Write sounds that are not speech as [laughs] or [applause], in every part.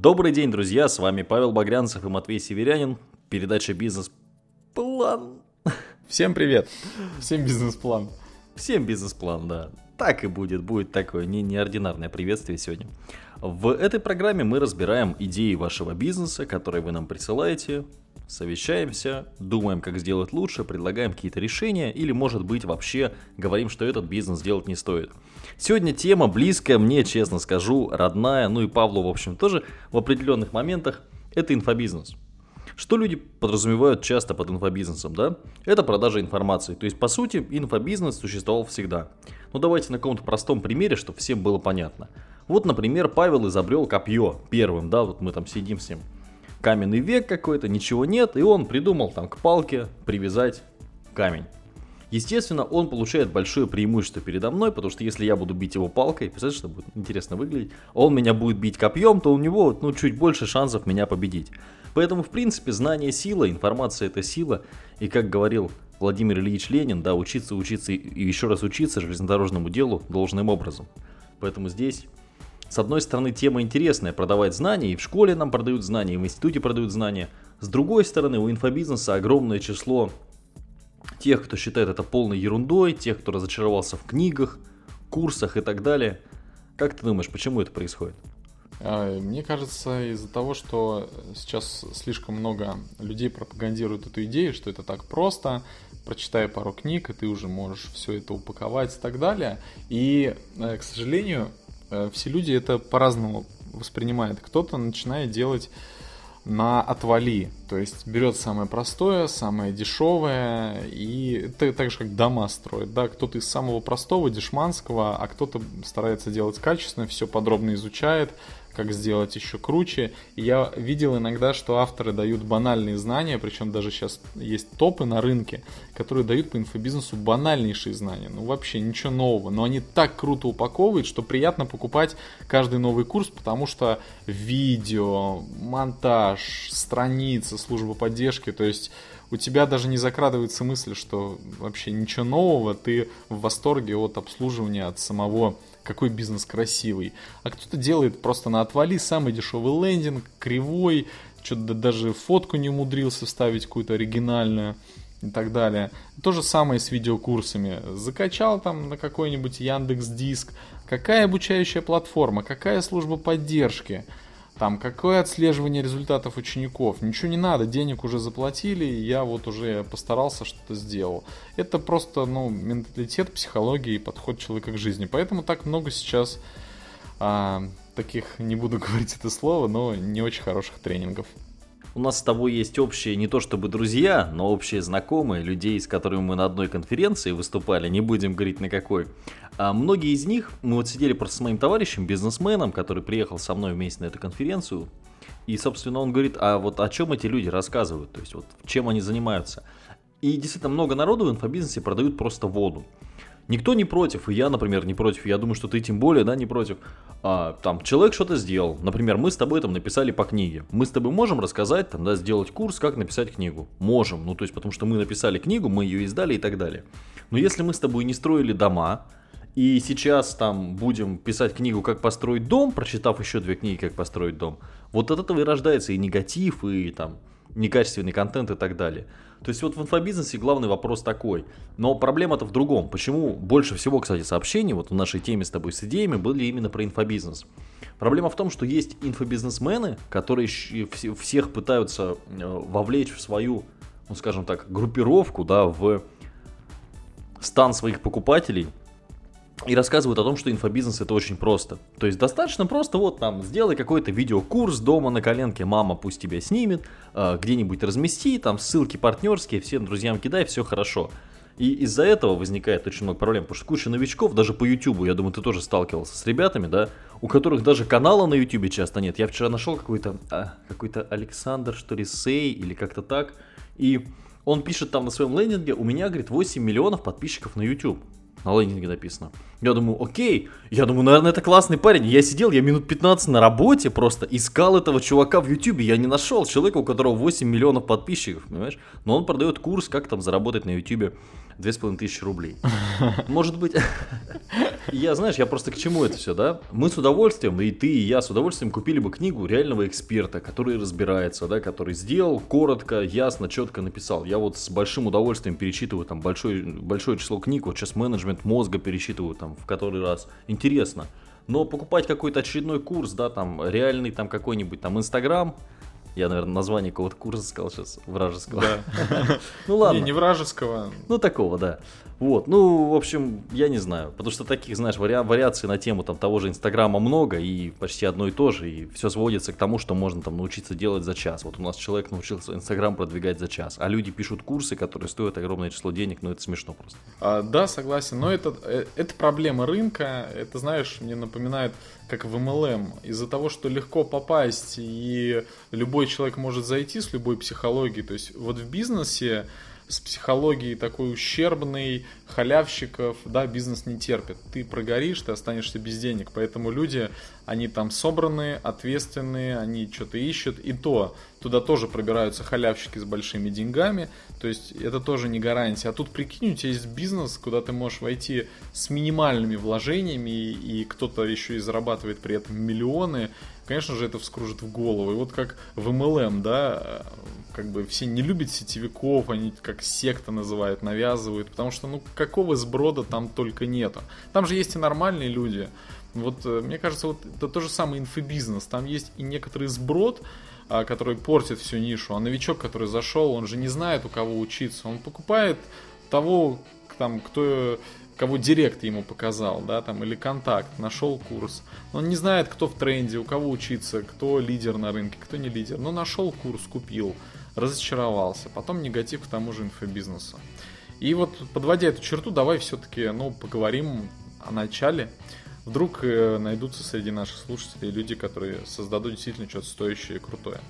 Добрый день, друзья, с вами Павел Багрянцев и Матвей Северянин. Передача «Бизнес-план». Всем привет, [laughs] всем бизнес-план. Всем бизнес-план, да. Так и будет, будет такое не неординарное приветствие сегодня. В этой программе мы разбираем идеи вашего бизнеса, которые вы нам присылаете, совещаемся, думаем, как сделать лучше, предлагаем какие-то решения или, может быть, вообще говорим, что этот бизнес делать не стоит. Сегодня тема близкая мне, честно скажу, родная, ну и Павлу, в общем, тоже в определенных моментах, это инфобизнес. Что люди подразумевают часто под инфобизнесом, да? Это продажа информации. То есть, по сути, инфобизнес существовал всегда. Ну, давайте на каком-то простом примере, чтобы всем было понятно. Вот, например, Павел изобрел копье первым, да, вот мы там сидим с ним. Каменный век какой-то, ничего нет, и он придумал там к палке привязать камень. Естественно, он получает большое преимущество передо мной, потому что если я буду бить его палкой, представляете, что будет интересно выглядеть, он меня будет бить копьем, то у него ну, чуть больше шансов меня победить. Поэтому, в принципе, знание сила, информация это сила. И как говорил Владимир Ильич Ленин, да, учиться, учиться и еще раз учиться железнодорожному делу должным образом. Поэтому здесь, с одной стороны, тема интересная, продавать знания, и в школе нам продают знания, и в институте продают знания. С другой стороны, у инфобизнеса огромное число тех, кто считает это полной ерундой, тех, кто разочаровался в книгах, курсах и так далее. Как ты думаешь, почему это происходит? А, мне кажется, из-за того, что сейчас слишком много людей пропагандируют эту идею, что это так просто, прочитай пару книг, и ты уже можешь все это упаковать и так далее. И, э, к сожалению, э, все люди это по-разному воспринимают. Кто-то начинает делать на отвали. То есть берет самое простое, самое дешевое, и это так же, как дома строит. Да? Кто-то из самого простого, дешманского, а кто-то старается делать качественно, все подробно изучает, как сделать еще круче. Я видел иногда, что авторы дают банальные знания, причем даже сейчас есть топы на рынке, которые дают по инфобизнесу банальнейшие знания. Ну вообще ничего нового, но они так круто упаковывают, что приятно покупать каждый новый курс, потому что видео, монтаж, страница, служба поддержки, то есть у тебя даже не закрадывается мысль, что вообще ничего нового, ты в восторге от обслуживания, от самого какой бизнес красивый. А кто-то делает просто на отвали самый дешевый лендинг, кривой, что-то даже фотку не умудрился вставить какую-то оригинальную и так далее. То же самое с видеокурсами. Закачал там на какой-нибудь Яндекс Диск. Какая обучающая платформа, какая служба поддержки – там, какое отслеживание результатов учеников? Ничего не надо, денег уже заплатили, я вот уже постарался, что-то сделал. Это просто, ну, менталитет, психология и подход человека к жизни. Поэтому так много сейчас а, таких, не буду [laughs] говорить это слово, но не очень хороших тренингов. У нас с тобой есть общие не то чтобы друзья, но общие знакомые, людей, с которыми мы на одной конференции выступали, не будем говорить на какой. А многие из них, мы вот сидели просто с моим товарищем, бизнесменом, который приехал со мной вместе на эту конференцию, и, собственно, он говорит, а вот о чем эти люди рассказывают, то есть вот чем они занимаются. И действительно много народу в инфобизнесе продают просто воду. Никто не против, и я, например, не против, я думаю, что ты тем более, да, не против. А, там, человек что-то сделал, например, мы с тобой там написали по книге. Мы с тобой можем рассказать, там, да, сделать курс, как написать книгу. Можем, ну, то есть, потому что мы написали книгу, мы ее издали и так далее. Но если мы с тобой не строили дома, и сейчас там будем писать книгу «Как построить дом», прочитав еще две книги «Как построить дом», вот от этого и рождается и негатив, и там некачественный контент и так далее. То есть вот в инфобизнесе главный вопрос такой. Но проблема-то в другом. Почему больше всего, кстати, сообщений вот в нашей теме с тобой с идеями были именно про инфобизнес? Проблема в том, что есть инфобизнесмены, которые всех пытаются э, вовлечь в свою, ну скажем так, группировку, да, в стан своих покупателей, и рассказывают о том, что инфобизнес это очень просто. То есть достаточно просто вот там сделай какой-то видеокурс дома на коленке, мама пусть тебя снимет, э, где-нибудь размести, там ссылки партнерские, всем друзьям кидай, все хорошо. И из-за этого возникает очень много проблем, потому что куча новичков, даже по YouTube, я думаю, ты тоже сталкивался с ребятами, да, у которых даже канала на YouTube часто нет. Я вчера нашел какой-то, а, какой-то Александр, что ли, Сей, или как-то так, и он пишет там на своем лендинге, у меня, говорит, 8 миллионов подписчиков на YouTube на лендинге написано. Я думаю, окей, я думаю, наверное, это классный парень. Я сидел, я минут 15 на работе просто искал этого чувака в Ютубе. Я не нашел человека, у которого 8 миллионов подписчиков, понимаешь? Но он продает курс, как там заработать на Ютубе 2500 рублей. Может быть, я, знаешь, я просто к чему это все, да? Мы с удовольствием, и ты, и я с удовольствием купили бы книгу реального эксперта, который разбирается, да, который сделал коротко, ясно, четко написал. Я вот с большим удовольствием перечитываю там большое, большое число книг, вот сейчас менеджмент мозга перечитываю там в который раз. Интересно. Но покупать какой-то очередной курс, да, там, реальный там какой-нибудь там Инстаграм, я, наверное, название какого-то курса сказал сейчас, вражеского. Да. [laughs] Ну ладно. Не, не вражеского. Ну такого, да. Вот, ну, в общем, я не знаю, потому что таких, знаешь, вари- вариаций на тему там того же Инстаграма много, и почти одно и то же, и все сводится к тому, что можно там научиться делать за час. Вот у нас человек научился Инстаграм продвигать за час, а люди пишут курсы, которые стоят огромное число денег, но это смешно просто. А, да, согласен, но это, э, это проблема рынка, это, знаешь, мне напоминает, как в MLM, из-за того, что легко попасть, и любой человек может зайти с любой психологией, то есть вот в бизнесе с психологией такой ущербной, халявщиков, да, бизнес не терпит. Ты прогоришь, ты останешься без денег. Поэтому люди, они там собранные, ответственные, они что-то ищут. И то, туда тоже пробираются халявщики с большими деньгами. То есть это тоже не гарантия. А тут прикинь, у тебя есть бизнес, куда ты можешь войти с минимальными вложениями, и кто-то еще и зарабатывает при этом миллионы. Конечно же, это вскружит в голову. И вот как в MLM, да, как бы все не любят сетевиков, они как секта называют, навязывают, потому что, ну, какого сброда там только нету. Там же есть и нормальные люди. Вот, э, мне кажется, вот это то же самое инфобизнес. Там есть и некоторый сброд, а, который портит всю нишу, а новичок, который зашел, он же не знает, у кого учиться. Он покупает того, там, кто кого директ ему показал, да, там, или контакт, нашел курс. Он не знает, кто в тренде, у кого учиться, кто лидер на рынке, кто не лидер. Но нашел курс, купил разочаровался. Потом негатив к тому же инфобизнесу. И вот подводя эту черту, давай все-таки ну, поговорим о начале. Вдруг э, найдутся среди наших слушателей люди, которые создадут действительно что-то стоящее и крутое.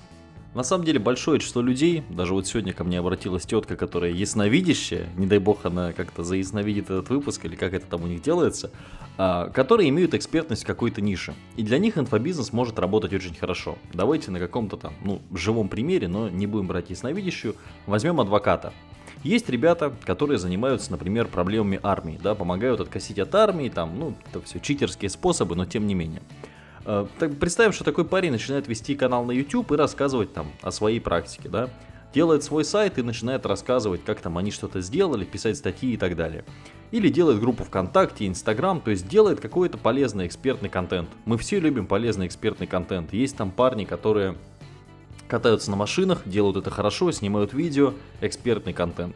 На самом деле большое число людей, даже вот сегодня ко мне обратилась тетка, которая ясновидящая, не дай бог она как-то заясновидит этот выпуск или как это там у них делается, а, которые имеют экспертность в какой-то нише. И для них инфобизнес может работать очень хорошо. Давайте на каком-то там, ну, живом примере, но не будем брать ясновидящую, возьмем адвоката. Есть ребята, которые занимаются, например, проблемами армии, да, помогают откосить от армии, там, ну, это все читерские способы, но тем не менее. Э, представим, что такой парень начинает вести канал на YouTube и рассказывать там о своей практике, да. Делает свой сайт и начинает рассказывать, как там они что-то сделали, писать статьи и так далее. Или делает группу ВКонтакте, Инстаграм, то есть делает какой-то полезный экспертный контент. Мы все любим полезный экспертный контент. Есть там парни, которые катаются на машинах, делают это хорошо, снимают видео, экспертный контент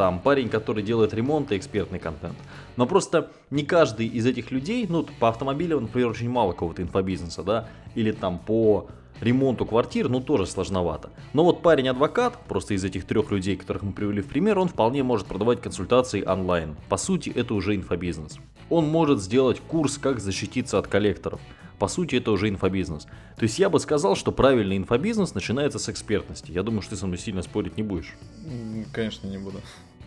там парень, который делает ремонт и экспертный контент. Но просто не каждый из этих людей, ну, по автомобилям, например, очень мало какого-то инфобизнеса, да, или там по ремонту квартир, ну, тоже сложновато. Но вот парень-адвокат, просто из этих трех людей, которых мы привели в пример, он вполне может продавать консультации онлайн. По сути, это уже инфобизнес. Он может сделать курс, как защититься от коллекторов. По сути, это уже инфобизнес. То есть я бы сказал, что правильный инфобизнес начинается с экспертности. Я думаю, что ты со мной сильно спорить не будешь. Конечно, не буду.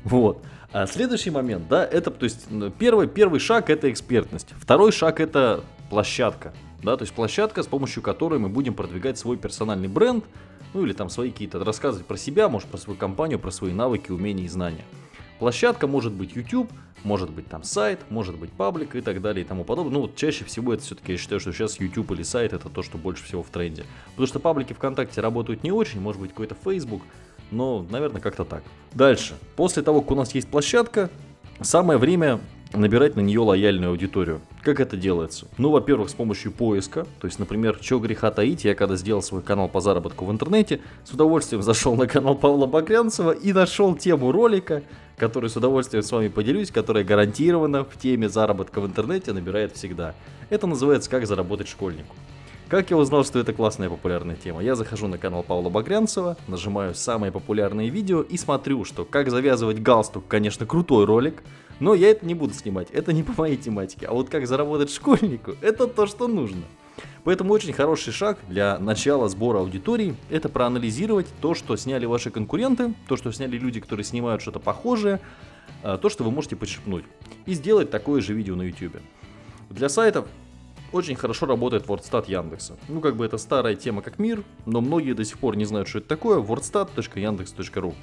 [laughs] Вот. А следующий момент, да, это, то есть, первый, первый шаг это экспертность. Второй шаг это площадка. Да, то есть площадка, с помощью которой мы будем продвигать свой персональный бренд, ну или там свои какие-то, рассказывать про себя, может про свою компанию, про свои навыки, умения и знания. Площадка может быть YouTube, может быть там сайт, может быть паблик и так далее и тому подобное. Ну вот чаще всего это все-таки я считаю, что сейчас YouTube или сайт это то, что больше всего в тренде. Потому что паблики ВКонтакте работают не очень, может быть какой-то Facebook, но, наверное, как-то так. Дальше. После того, как у нас есть площадка, самое время набирать на нее лояльную аудиторию. Как это делается? Ну, во-первых, с помощью поиска. То есть, например, что греха таить, я когда сделал свой канал по заработку в интернете, с удовольствием зашел на канал Павла Багрянцева и нашел тему ролика, который с удовольствием с вами поделюсь, которая гарантированно в теме заработка в интернете набирает всегда. Это называется «Как заработать школьнику». Как я узнал, что это классная популярная тема? Я захожу на канал Павла Багрянцева, нажимаю самые популярные видео и смотрю, что как завязывать галстук, конечно, крутой ролик, но я это не буду снимать, это не по моей тематике. А вот как заработать школьнику, это то, что нужно. Поэтому очень хороший шаг для начала сбора аудитории – это проанализировать то, что сняли ваши конкуренты, то, что сняли люди, которые снимают что-то похожее, а, то, что вы можете почерпнуть, и сделать такое же видео на YouTube. Для сайтов очень хорошо работает WordStat Яндекса. Ну, как бы это старая тема как мир, но многие до сих пор не знают, что это такое. wordstat.yandex.ru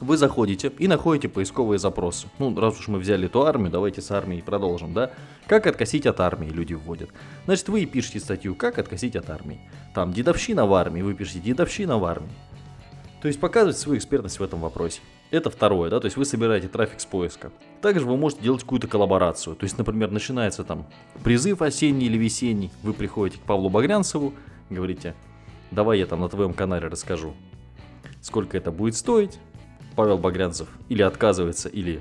Вы заходите и находите поисковые запросы. Ну, раз уж мы взяли эту армию, давайте с армией продолжим, да? Как откосить от армии люди вводят. Значит, вы пишете статью «Как откосить от армии». Там «Дедовщина в армии», вы пишете «Дедовщина в армии». То есть показывать свою экспертность в этом вопросе. Это второе, да, то есть вы собираете трафик с поиска. Также вы можете делать какую-то коллаборацию. То есть, например, начинается там призыв осенний или весенний, вы приходите к Павлу Багрянцеву, говорите, давай я там на твоем канале расскажу, сколько это будет стоить. Павел Багрянцев или отказывается, или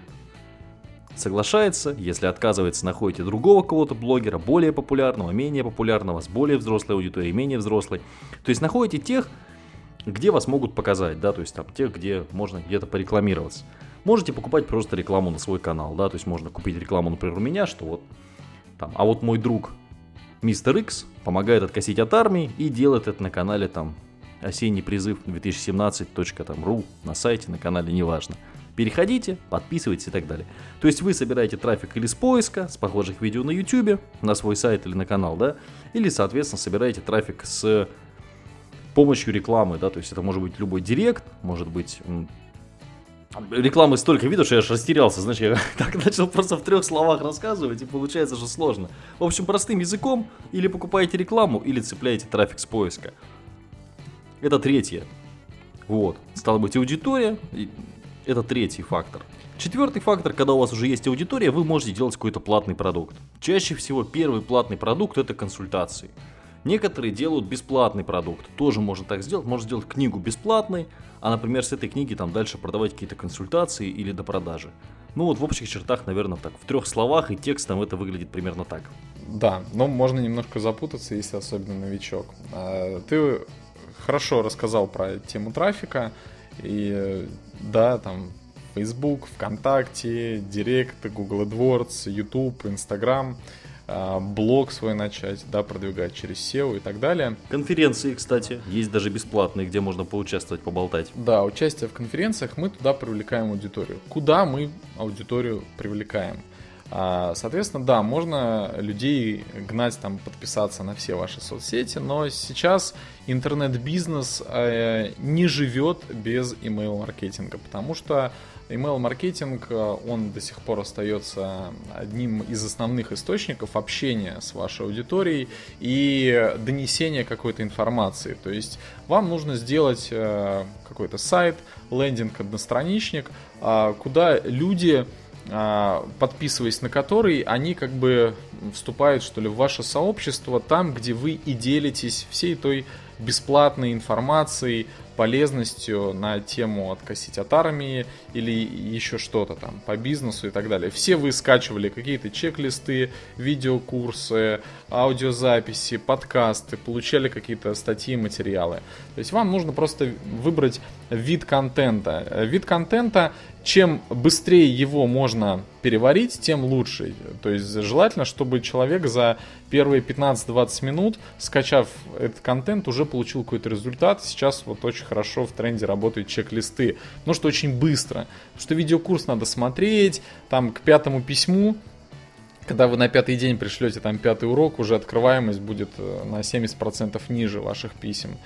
соглашается. Если отказывается, находите другого кого-то блогера, более популярного, менее популярного, с более взрослой аудиторией, менее взрослой. То есть находите тех, где вас могут показать, да, то есть там тех, где можно где-то порекламироваться. Можете покупать просто рекламу на свой канал, да, то есть можно купить рекламу, например, у меня, что вот там, а вот мой друг Мистер X помогает откосить от армии и делает это на канале там осенний призыв 2017.ру на сайте, на канале, неважно. Переходите, подписывайтесь и так далее. То есть вы собираете трафик или с поиска, с похожих видео на YouTube, на свой сайт или на канал, да, или, соответственно, собираете трафик с помощью рекламы, да, то есть это может быть любой директ, может быть рекламы столько видов, что я аж растерялся, значит, я [laughs] так начал просто в трех словах рассказывать, и получается, что сложно. В общем, простым языком, или покупаете рекламу, или цепляете трафик с поиска. Это третье. Вот. Стало быть, аудитория, это третий фактор. Четвертый фактор, когда у вас уже есть аудитория, вы можете делать какой-то платный продукт. Чаще всего первый платный продукт это консультации. Некоторые делают бесплатный продукт. Тоже можно так сделать. Можно сделать книгу бесплатной, а, например, с этой книги там дальше продавать какие-то консультации или до продажи. Ну вот в общих чертах, наверное, так. В трех словах и текстом это выглядит примерно так. Да, но можно немножко запутаться, если особенно новичок. А, ты хорошо рассказал про тему трафика. И да, там Facebook, ВКонтакте, Директ, Google AdWords, YouTube, Instagram – блог свой начать, да, продвигать через SEO и так далее. Конференции, кстати, есть даже бесплатные, где можно поучаствовать, поболтать. Да, участие в конференциях мы туда привлекаем аудиторию. Куда мы аудиторию привлекаем? А, соответственно, да, можно людей гнать там подписаться на все ваши соцсети, но сейчас интернет-бизнес э, не живет без email-маркетинга, потому что Email-маркетинг, э, он до сих пор остается одним из основных источников общения с вашей аудиторией и донесения какой-то информации. То есть вам нужно сделать э, какой-то сайт, лендинг, одностраничник, а, куда люди подписываясь на который, они как бы вступают, что ли, в ваше сообщество, там, где вы и делитесь всей той бесплатной информацией, полезностью на тему откосить от армии или еще что-то там по бизнесу и так далее. Все вы скачивали какие-то чек-листы, видеокурсы, аудиозаписи, подкасты, получали какие-то статьи, материалы. То есть вам нужно просто выбрать вид контента. Вид контента чем быстрее его можно переварить, тем лучше. То есть желательно, чтобы человек за первые 15-20 минут, скачав этот контент, уже получил какой-то результат. Сейчас вот очень хорошо в тренде работают чек-листы. Ну, что очень быстро. Что видеокурс надо смотреть, там к пятому письму когда вы на пятый день пришлете там пятый урок, уже открываемость будет э, на 70% ниже ваших писем.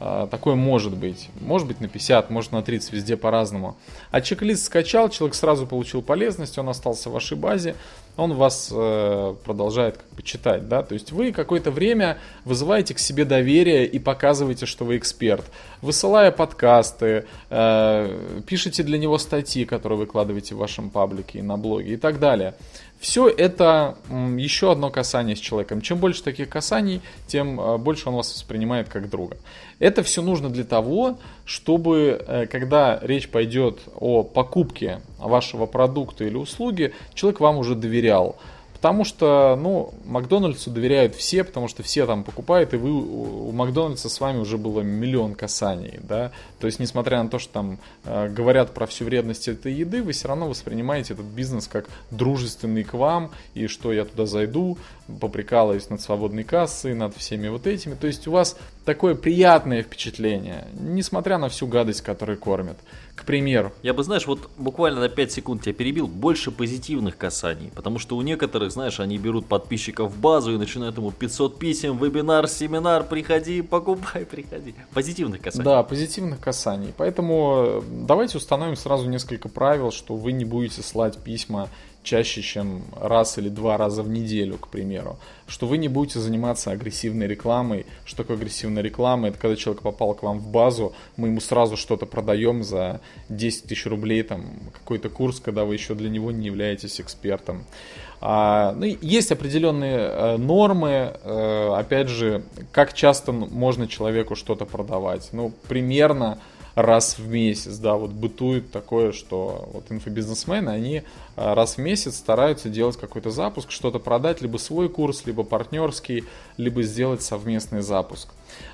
А, такое может быть. Может быть на 50, может на 30, везде по-разному. А чек-лист скачал, человек сразу получил полезность, он остался в вашей базе, он вас э, продолжает как бы читать, да, то есть вы какое-то время вызываете к себе доверие и показываете, что вы эксперт, высылая подкасты, э, пишите для него статьи, которые выкладываете в вашем паблике и на блоге и так далее. Все это еще одно касание с человеком. Чем больше таких касаний, тем э, больше он вас воспринимает как друга. Это все нужно для того, чтобы, э, когда речь пойдет о покупке вашего продукта или услуги, человек вам уже доверял. Потому что, ну, Макдональдсу доверяют все, потому что все там покупают, и вы у Макдональдса с вами уже было миллион касаний, да. То есть, несмотря на то, что там э, говорят про всю вредность этой еды, вы все равно воспринимаете этот бизнес как дружественный к вам, и что я туда зайду, поприкалываюсь над свободной кассой, над всеми вот этими. То есть у вас такое приятное впечатление, несмотря на всю гадость, которую кормят. К примеру. Я бы, знаешь, вот буквально на 5 секунд тебя перебил, больше позитивных касаний. Потому что у некоторых, знаешь, они берут подписчиков в базу и начинают ему 500 писем, вебинар, семинар, приходи, покупай, приходи. Позитивных касаний. Да, позитивных касаний. Поэтому э, давайте установим сразу несколько правил, что вы не будете слать письма чаще, чем раз или два раза в неделю, к примеру, что вы не будете заниматься агрессивной рекламой. Что такое агрессивная реклама? Это когда человек попал к вам в базу, мы ему сразу что-то продаем за 10 тысяч рублей, там какой-то курс, когда вы еще для него не являетесь экспертом. А, ну, есть определенные э, нормы, э, опять же, как часто можно человеку что-то продавать. Ну, примерно раз в месяц, да, вот бытует такое, что вот инфобизнесмены, они а, раз в месяц стараются делать какой-то запуск, что-то продать, либо свой курс, либо партнерский, либо сделать совместный запуск.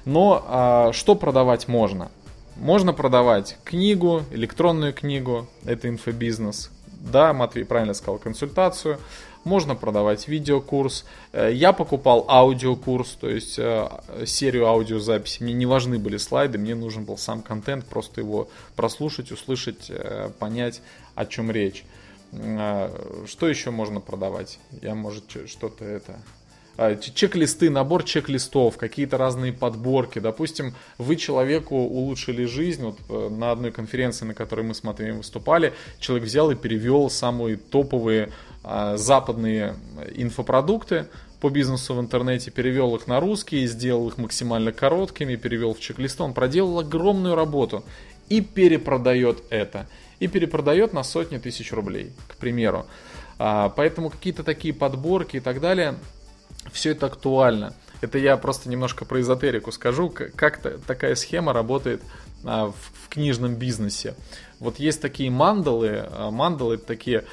Но а, что продавать можно? Можно продавать книгу, электронную книгу, это инфобизнес. Да, Матвей правильно сказал, консультацию можно продавать видеокурс. Э, я покупал аудиокурс, то есть э, серию аудиозаписи. Мне не важны были слайды, мне нужен был сам контент, просто его прослушать, услышать, э, понять, о чем речь. Что еще можно продавать? Я, может, что-то это чек-листы, набор чек-листов, какие-то разные подборки. Допустим, вы человеку улучшили жизнь. Вот на одной конференции, на которой мы с Матвеем выступали, человек взял и перевел самые топовые а, западные инфопродукты по бизнесу в интернете, перевел их на русский, сделал их максимально короткими, перевел в чек-лист. Он проделал огромную работу и перепродает это. И перепродает на сотни тысяч рублей, к примеру. А, поэтому какие-то такие подборки и так далее, все это актуально. Это я просто немножко про эзотерику скажу, как такая схема работает а, в книжном бизнесе. Вот есть такие мандалы, мандалы это такие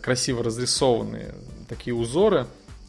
красиво разрисованные такие узоры.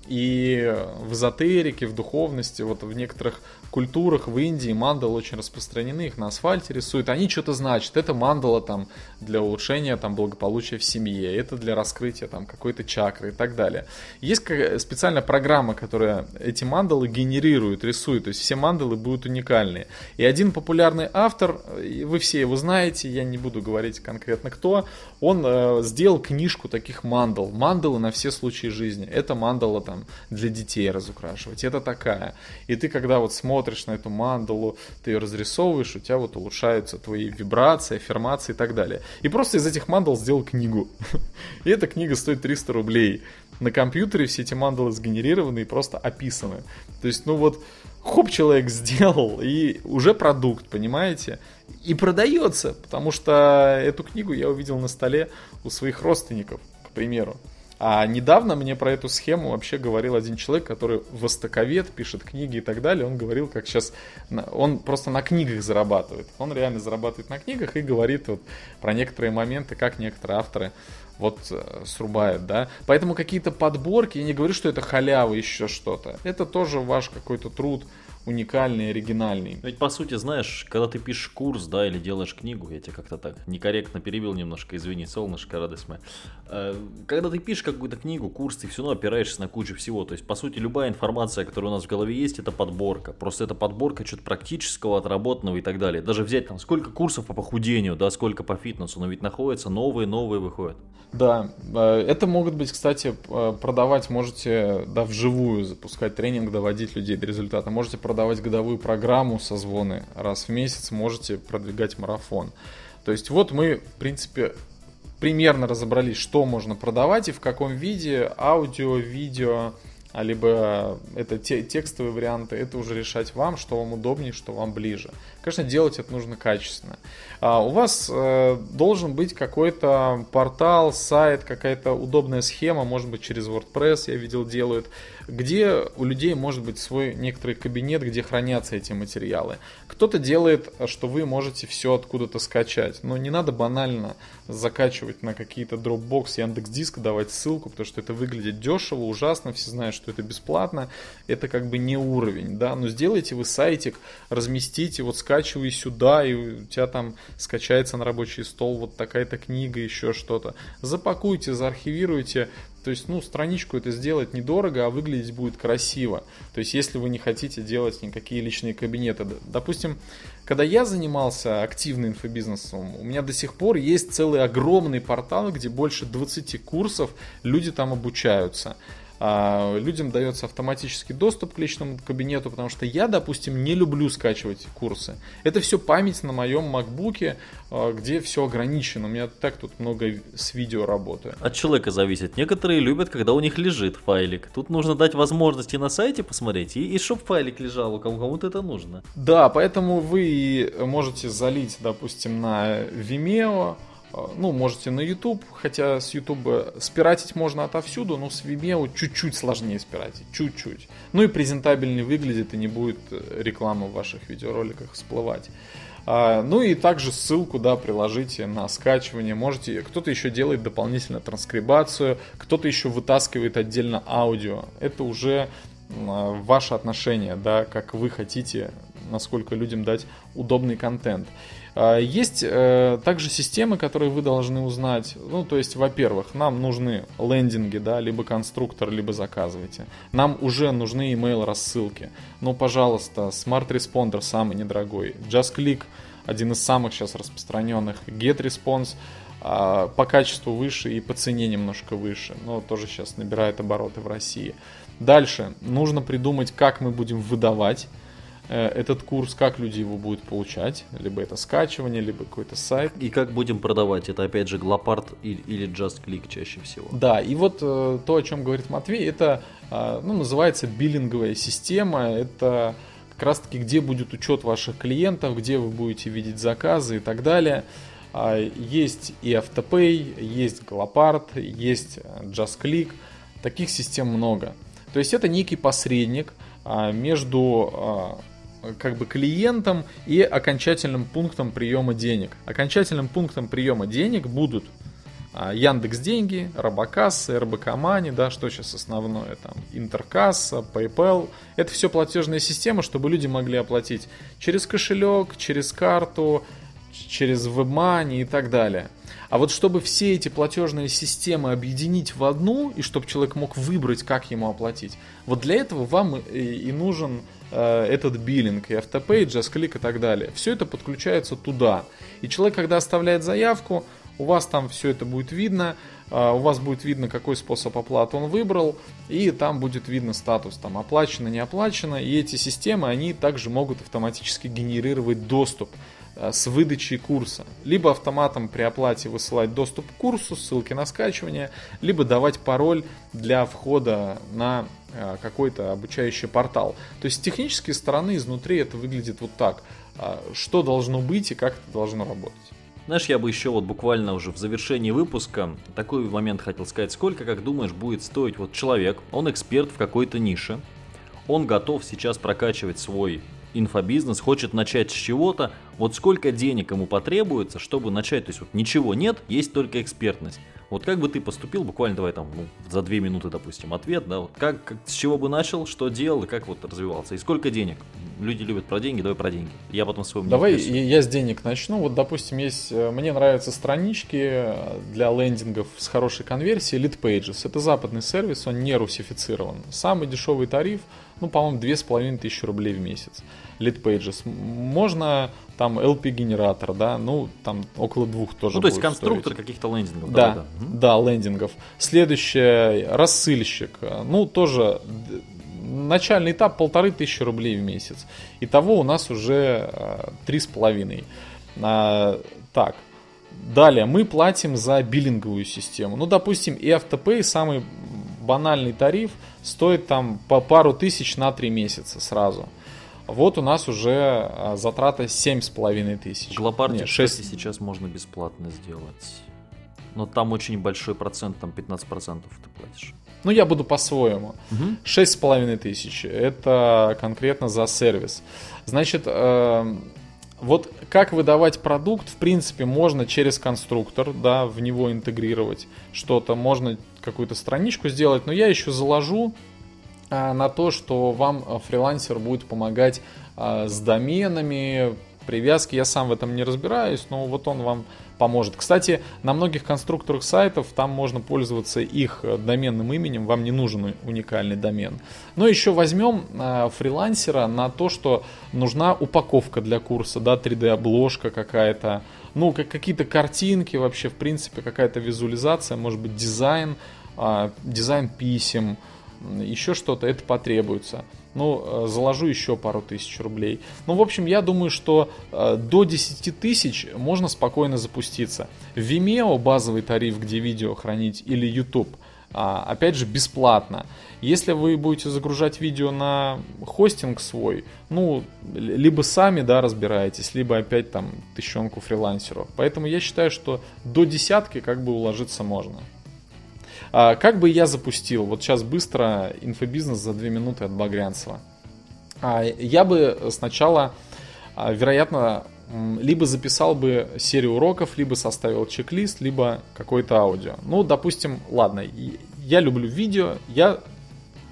И в эзотерике, в духовности, вот в некоторых культурах в Индии мандалы очень распространены, их на асфальте рисуют, они что-то значат. Это мандала там для улучшения там благополучия в семье, это для раскрытия там какой-то чакры и так далее. Есть специальная программа, которая эти мандалы генерирует, рисует, то есть все мандалы будут уникальные. И один популярный автор, вы все его знаете, я не буду говорить конкретно кто, он э, сделал книжку таких мандал, мандалы на все случаи жизни. Это мандала там для детей разукрашивать, это такая. И ты когда вот смотришь на эту мандалу, ты ее разрисовываешь, у тебя вот улучшаются твои вибрации, аффирмации и так далее. И просто из этих мандал сделал книгу. [laughs] И эта книга стоит 300 рублей. На компьютере все эти мандалы сгенерированы и просто описаны. То есть, ну вот, хоп, человек сделал, и уже продукт, понимаете? И продается, потому что эту книгу я увидел на столе у своих родственников, к примеру. А недавно мне про эту схему вообще говорил один человек, который востоковед, пишет книги и так далее. Он говорил, как сейчас... Он просто на книгах зарабатывает. Он реально зарабатывает на книгах и говорит вот про некоторые моменты, как некоторые авторы вот э, срубают, да. Поэтому какие-то подборки, я не говорю, что это халява, еще что-то. Это тоже ваш какой-то труд, уникальный, оригинальный. Ведь по сути, знаешь, когда ты пишешь курс, да, или делаешь книгу, я тебя как-то так некорректно перебил немножко, извини, солнышко, радость моя. Э, когда ты пишешь какую-то книгу, курс, ты все равно опираешься на кучу всего. То есть, по сути, любая информация, которая у нас в голове есть, это подборка. Просто это подборка чего-то практического, отработанного и так далее. Даже взять там сколько курсов по похудению, да, сколько по фитнесу, но ведь находятся новые, новые выходят. Да, э, это могут быть, кстати, э, продавать можете, да, вживую запускать тренинг, доводить людей до результата. Можете продавать годовую программу созвоны раз в месяц, можете продвигать марафон. То есть вот мы, в принципе, примерно разобрались, что можно продавать и в каком виде, аудио, видео, а либо это те, текстовые варианты, это уже решать вам, что вам удобнее, что вам ближе. Конечно, делать это нужно качественно. А у вас э, должен быть какой-то портал, сайт, какая-то удобная схема, может быть через WordPress, я видел, делают, где у людей может быть свой некоторый кабинет, где хранятся эти материалы. Кто-то делает, что вы можете все откуда-то скачать, но не надо банально закачивать на какие-то Dropbox, Яндекс Диск, давать ссылку, потому что это выглядит дешево, ужасно, все знают, что это бесплатно, это как бы не уровень, да, но сделайте вы сайтик, разместите, вот скачивай сюда, и у тебя там скачается на рабочий стол вот такая-то книга, еще что-то. Запакуйте, заархивируйте, То есть, ну, страничку это сделать недорого, а выглядеть будет красиво. То есть, если вы не хотите делать никакие личные кабинеты. Допустим, когда я занимался активно инфобизнесом, у меня до сих пор есть целый огромный портал, где больше 20 курсов, люди там обучаются. А, людям дается автоматический доступ к личному кабинету, потому что я, допустим, не люблю скачивать курсы. Это все память на моем макбуке, а, где все ограничено. У меня так тут много с видео работаю. От человека зависит. Некоторые любят, когда у них лежит файлик. Тут нужно дать возможности на сайте посмотреть, и, и чтоб файлик лежал, кому-то это нужно. Да, поэтому вы можете залить, допустим, на Vimeo, ну, можете на YouTube, хотя с YouTube спиратить можно отовсюду, но с Vimeo чуть-чуть сложнее спиратить, чуть-чуть. Ну и презентабельнее выглядит и не будет э, реклама в ваших видеороликах всплывать. А, ну и также ссылку, да, приложите на скачивание. Можете, кто-то еще делает дополнительно транскрибацию, кто-то еще вытаскивает отдельно аудио. Это уже а, ваше отношение, да, как вы хотите, насколько людям дать удобный контент. А, есть э, также системы, которые вы должны узнать. Ну, то есть, во-первых, нам нужны лендинги, да, либо конструктор, либо заказывайте. Нам уже нужны email рассылки. Ну, пожалуйста, Smart Responder самый недорогой. JustClick один из самых сейчас распространенных. GetResponse а, по качеству выше и по цене немножко выше, но тоже сейчас набирает обороты в России. Дальше нужно придумать, как мы будем выдавать этот курс, как люди его будут получать, либо это скачивание, либо какой-то сайт. И как будем продавать, это опять же Глопард или Just Click чаще всего. Да, и вот э, то, о чем говорит Матвей, это э, ну, называется биллинговая система, это как раз таки где будет учет ваших клиентов, где вы будете видеть заказы и так далее. А, есть и Автопay, есть Глопард, есть Just Click, таких систем много. То есть это некий посредник а, между а, как бы клиентом и окончательным пунктом приема денег. Окончательным пунктом приема денег будут а, Яндекс Деньги, Робокасса, РБК Мани, да, что сейчас основное, там, Интеркасса, PayPal. Это все платежные системы, чтобы люди могли оплатить через кошелек, через карту, через WebMoney и так далее. А вот чтобы все эти платежные системы объединить в одну, и чтобы человек мог выбрать, как ему оплатить, вот для этого вам и нужен Э, этот биллинг, и автопей, JustClick и так далее. Все это подключается туда. И человек, когда оставляет заявку, у вас там все это будет видно, э, у вас будет видно, какой способ оплаты он выбрал, и там будет видно статус, там оплачено, не оплачено, и эти системы, они также могут автоматически генерировать доступ с выдачей курса. Либо автоматом при оплате высылать доступ к курсу, ссылки на скачивание, либо давать пароль для входа на Э, какой-то обучающий портал. То есть с технической стороны изнутри это выглядит вот так. А, что должно быть и как это должно работать. Знаешь, я бы еще вот буквально уже в завершении выпуска такой момент хотел сказать. Сколько, как думаешь, будет стоить вот человек, он эксперт в какой-то нише, он готов сейчас прокачивать свой инфобизнес, хочет начать с чего-то, вот сколько денег ему потребуется, чтобы начать, то есть вот ничего нет, есть только экспертность. Вот как бы ты поступил, буквально давай там ну, за две минуты, допустим, ответ, да, вот как, как, с чего бы начал, что делал и как вот развивался, и сколько денег? Люди любят про деньги, давай про деньги. Я потом свой Давай я, я с денег начну. Вот, допустим, есть, э, мне нравятся странички э, для лендингов с хорошей конверсией, Lead Pages. Это западный сервис, он не русифицирован. Самый дешевый тариф, ну, по-моему, две с половиной тысячи рублей в месяц. Lead Pages. Можно там LP-генератор, да, ну, там около двух тоже Ну, то есть конструктор каких-то лендингов. Да, да, да, лендингов. Следующее, рассыльщик. Ну, тоже начальный этап полторы тысячи рублей в месяц. Итого у нас уже э, три с половиной. А, так, далее мы платим за биллинговую систему. Ну, допустим, и автопей самый банальный тариф стоит там по пару тысяч на три месяца сразу. Вот у нас уже а, затрата 7,5 тысяч. Глопарде 6 сейчас можно бесплатно сделать. Но там очень большой процент, там 15% ты платишь. Ну, я буду по-своему. Угу. 6,5 тысяч. Это конкретно за сервис. Значит, э, вот как выдавать продукт, в принципе, можно через конструктор, да, в него интегрировать что-то. Можно какую-то страничку сделать, но я еще заложу а, на то, что вам а, фрилансер будет помогать а, с доменами, привязки. Я сам в этом не разбираюсь, но вот он вам поможет. Кстати, на многих конструкторах сайтов там можно пользоваться их доменным именем, вам не нужен уникальный домен. Но еще возьмем э, фрилансера на то, что нужна упаковка для курса, да, 3D-обложка какая-то, ну, как, какие-то картинки вообще, в принципе, какая-то визуализация, может быть, дизайн, э, дизайн писем, еще что-то, это потребуется ну, э, заложу еще пару тысяч рублей. Ну, в общем, я думаю, что э, до 10 тысяч можно спокойно запуститься. Vimeo базовый тариф, где видео хранить, или YouTube, а, опять же, бесплатно. Если вы будете загружать видео на хостинг свой, ну, либо сами, да, разбираетесь, либо опять там тысячонку фрилансеров. Поэтому я считаю, что до десятки как бы уложиться можно. А, как бы я запустил, вот сейчас быстро инфобизнес за 2 минуты от Багрянцева. А, я бы сначала, а, вероятно, либо записал бы серию уроков, либо составил чек-лист, либо какое-то аудио. Ну, допустим, ладно, я люблю видео, я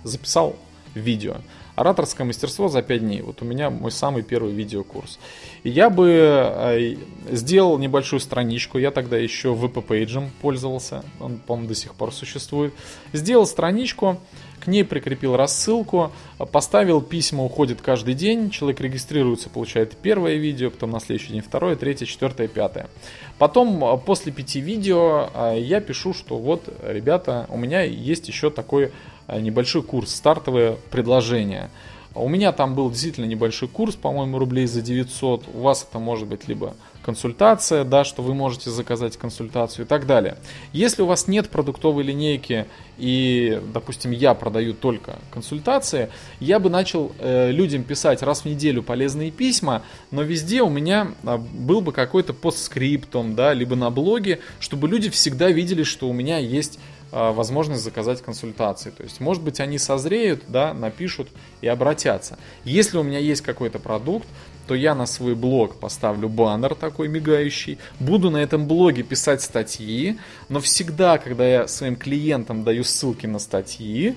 записал видео. Ораторское мастерство за 5 дней. Вот у меня мой самый первый видеокурс. И я бы э, сделал небольшую страничку. Я тогда еще VP-пейджем пользовался. Он, по-моему, до сих пор существует. Сделал страничку, к ней прикрепил рассылку, поставил письма уходит каждый день. Человек регистрируется, получает первое видео, потом на следующий день второе, третье, четвертое, пятое. Потом, э, после пяти видео, э, я пишу, что вот, ребята, у меня есть еще такой небольшой курс, стартовое предложение. У меня там был действительно небольшой курс, по-моему, рублей за 900. У вас это может быть либо консультация, да, что вы можете заказать консультацию и так далее. Если у вас нет продуктовой линейки и, допустим, я продаю только консультации, я бы начал э, людям писать раз в неделю полезные письма, но везде у меня э, был бы какой-то постскриптом, да, либо на блоге, чтобы люди всегда видели, что у меня есть возможность заказать консультации. То есть, может быть, они созреют, да, напишут и обратятся. Если у меня есть какой-то продукт, то я на свой блог поставлю баннер такой мигающий, буду на этом блоге писать статьи, но всегда, когда я своим клиентам даю ссылки на статьи,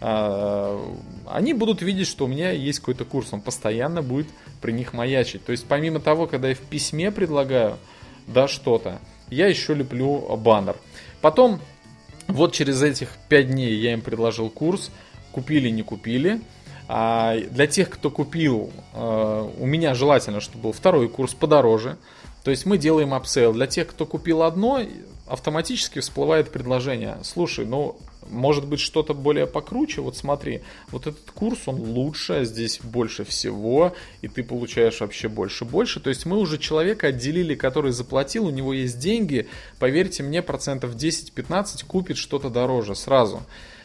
а, они будут видеть, что у меня есть какой-то курс, он постоянно будет при них маячить. То есть помимо того, когда я в письме предлагаю да, что-то, я еще леплю баннер. Потом вот через этих 5 дней я им предложил курс, купили, не купили. А для тех, кто купил, э, у меня желательно, чтобы был второй курс подороже. То есть мы делаем upsale. Для тех, кто купил одно, автоматически всплывает предложение. Слушай, ну может быть что-то более покруче, вот смотри, вот этот курс, он лучше, здесь больше всего, и ты получаешь вообще больше-больше. То есть мы уже человека отделили, который заплатил, у него есть деньги, поверьте мне, процентов 10-15 купит что-то дороже сразу.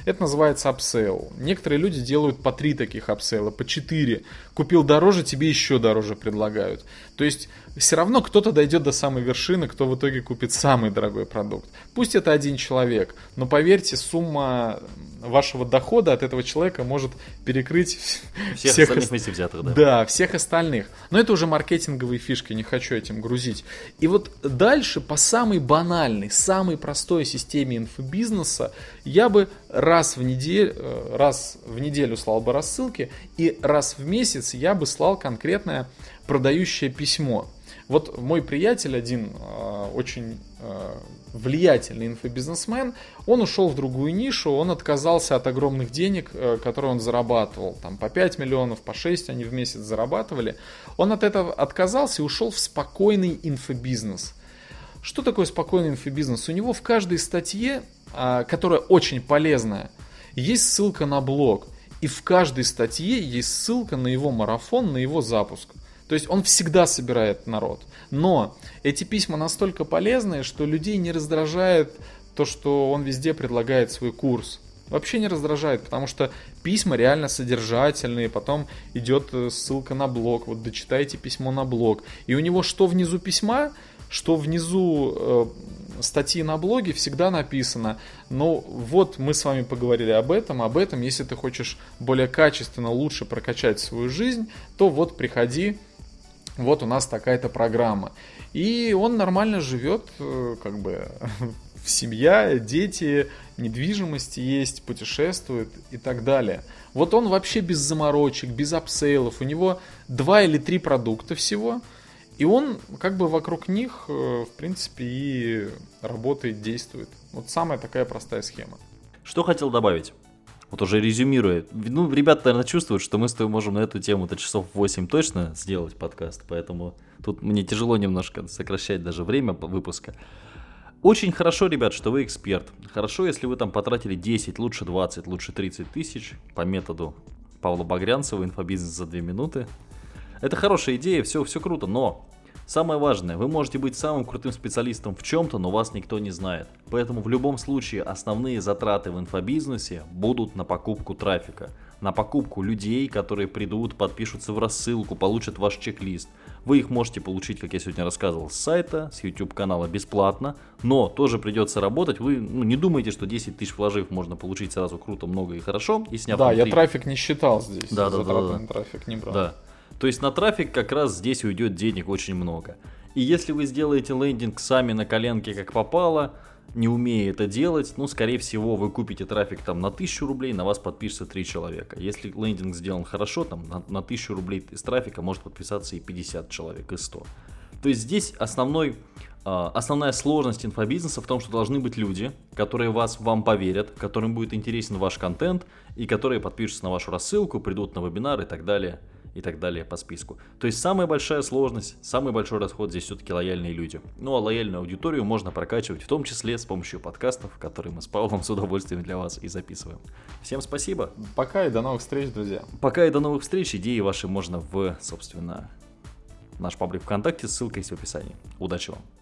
Это называется upsale. Некоторые люди делают по три таких апсейла, по четыре. Купил дороже, тебе еще дороже предлагают. То есть все равно кто-то дойдет до самой вершины, кто в итоге купит самый дорогой продукт. Пусть это один человек, но поверьте, сумма вашего дохода от этого человека может перекрыть всех, всех остальных вместе взятых, да. Да, всех остальных. Но это уже маркетинговые фишки, не хочу этим грузить. И вот дальше по самой банальной, самой простой системе инфобизнеса я бы раз в неделю, э, раз в неделю слал бы рассылки и раз в месяц я бы слал конкретное продающее письмо. Вот мой приятель один э, очень э, влиятельный инфобизнесмен, он ушел в другую нишу, он отказался от огромных денег, которые он зарабатывал, там по 5 миллионов, по 6 они в месяц зарабатывали. Он от этого отказался и ушел в спокойный инфобизнес. Что такое спокойный инфобизнес? У него в каждой статье, которая очень полезная, есть ссылка на блог. И в каждой статье есть ссылка на его марафон, на его запуск. То есть он всегда собирает народ. Но эти письма настолько полезные, что людей не раздражает то, что он везде предлагает свой курс. Вообще не раздражает, потому что письма реально содержательные, потом идет э, ссылка на блог, вот дочитайте письмо на блог. И у него что внизу письма, что внизу э, статьи на блоге всегда написано, ну вот мы с вами поговорили об этом, об этом, если ты хочешь более качественно, лучше прокачать свою жизнь, то вот приходи, вот у нас такая-то программа. И он нормально живет, э, как бы, [laughs] семья, дети, недвижимость есть, путешествует и так далее. Вот он вообще без заморочек, без upsale ов. У него два или три продукта всего. И он как бы вокруг них, э, в принципе, и работает, действует. Вот самая такая простая схема. Что хотел добавить? Вот уже резюмируя. Ну, ребята, наверное, чувствуют, что мы с тобой можем на эту тему до часов 8 точно сделать подкаст, поэтому тут мне тяжело немножко сокращать даже время выпуска. Очень хорошо, ребят, что вы эксперт. Хорошо, если вы там потратили 10, лучше 20, лучше 30 тысяч по методу Павла Багрянцева, инфобизнес за 2 минуты. Это хорошая идея, все, все круто, но самое важное, вы можете быть самым крутым специалистом в чем-то, но вас никто не знает. Поэтому в любом случае основные затраты в инфобизнесе будут на покупку трафика, на покупку людей, которые придут, подпишутся в рассылку, получат ваш чек-лист. Вы их можете получить, как я сегодня рассказывал, с сайта, с YouTube канала бесплатно, но тоже придется работать. Вы ну, не думайте, что 10 тысяч вложив можно получить сразу круто, много и хорошо, и сняв Да, внутри. я трафик не считал здесь. Да, да, да, да. трафик не брал. Да. То есть на трафик как раз здесь уйдет денег очень много. И если вы сделаете лендинг сами на коленке как попало, не умея это делать, ну, скорее всего, вы купите трафик там на 1000 рублей, на вас подпишется 3 человека. Если лендинг сделан хорошо, там на, на 1000 рублей из трафика может подписаться и 50 человек, и 100. То есть здесь основной, а, основная сложность инфобизнеса в том, что должны быть люди, которые вас, вам поверят, которым будет интересен ваш контент, и которые подпишутся на вашу рассылку, придут на вебинар и так далее и так далее по списку. То есть самая большая сложность, самый большой расход здесь все-таки лояльные люди. Ну а лояльную аудиторию можно прокачивать в том числе с помощью подкастов, которые мы с Павлом с удовольствием для вас и записываем. Всем спасибо. Пока и до новых встреч, друзья. Пока и до новых встреч. Идеи ваши можно в, собственно, наш паблик ВКонтакте, ссылка есть в описании. Удачи вам!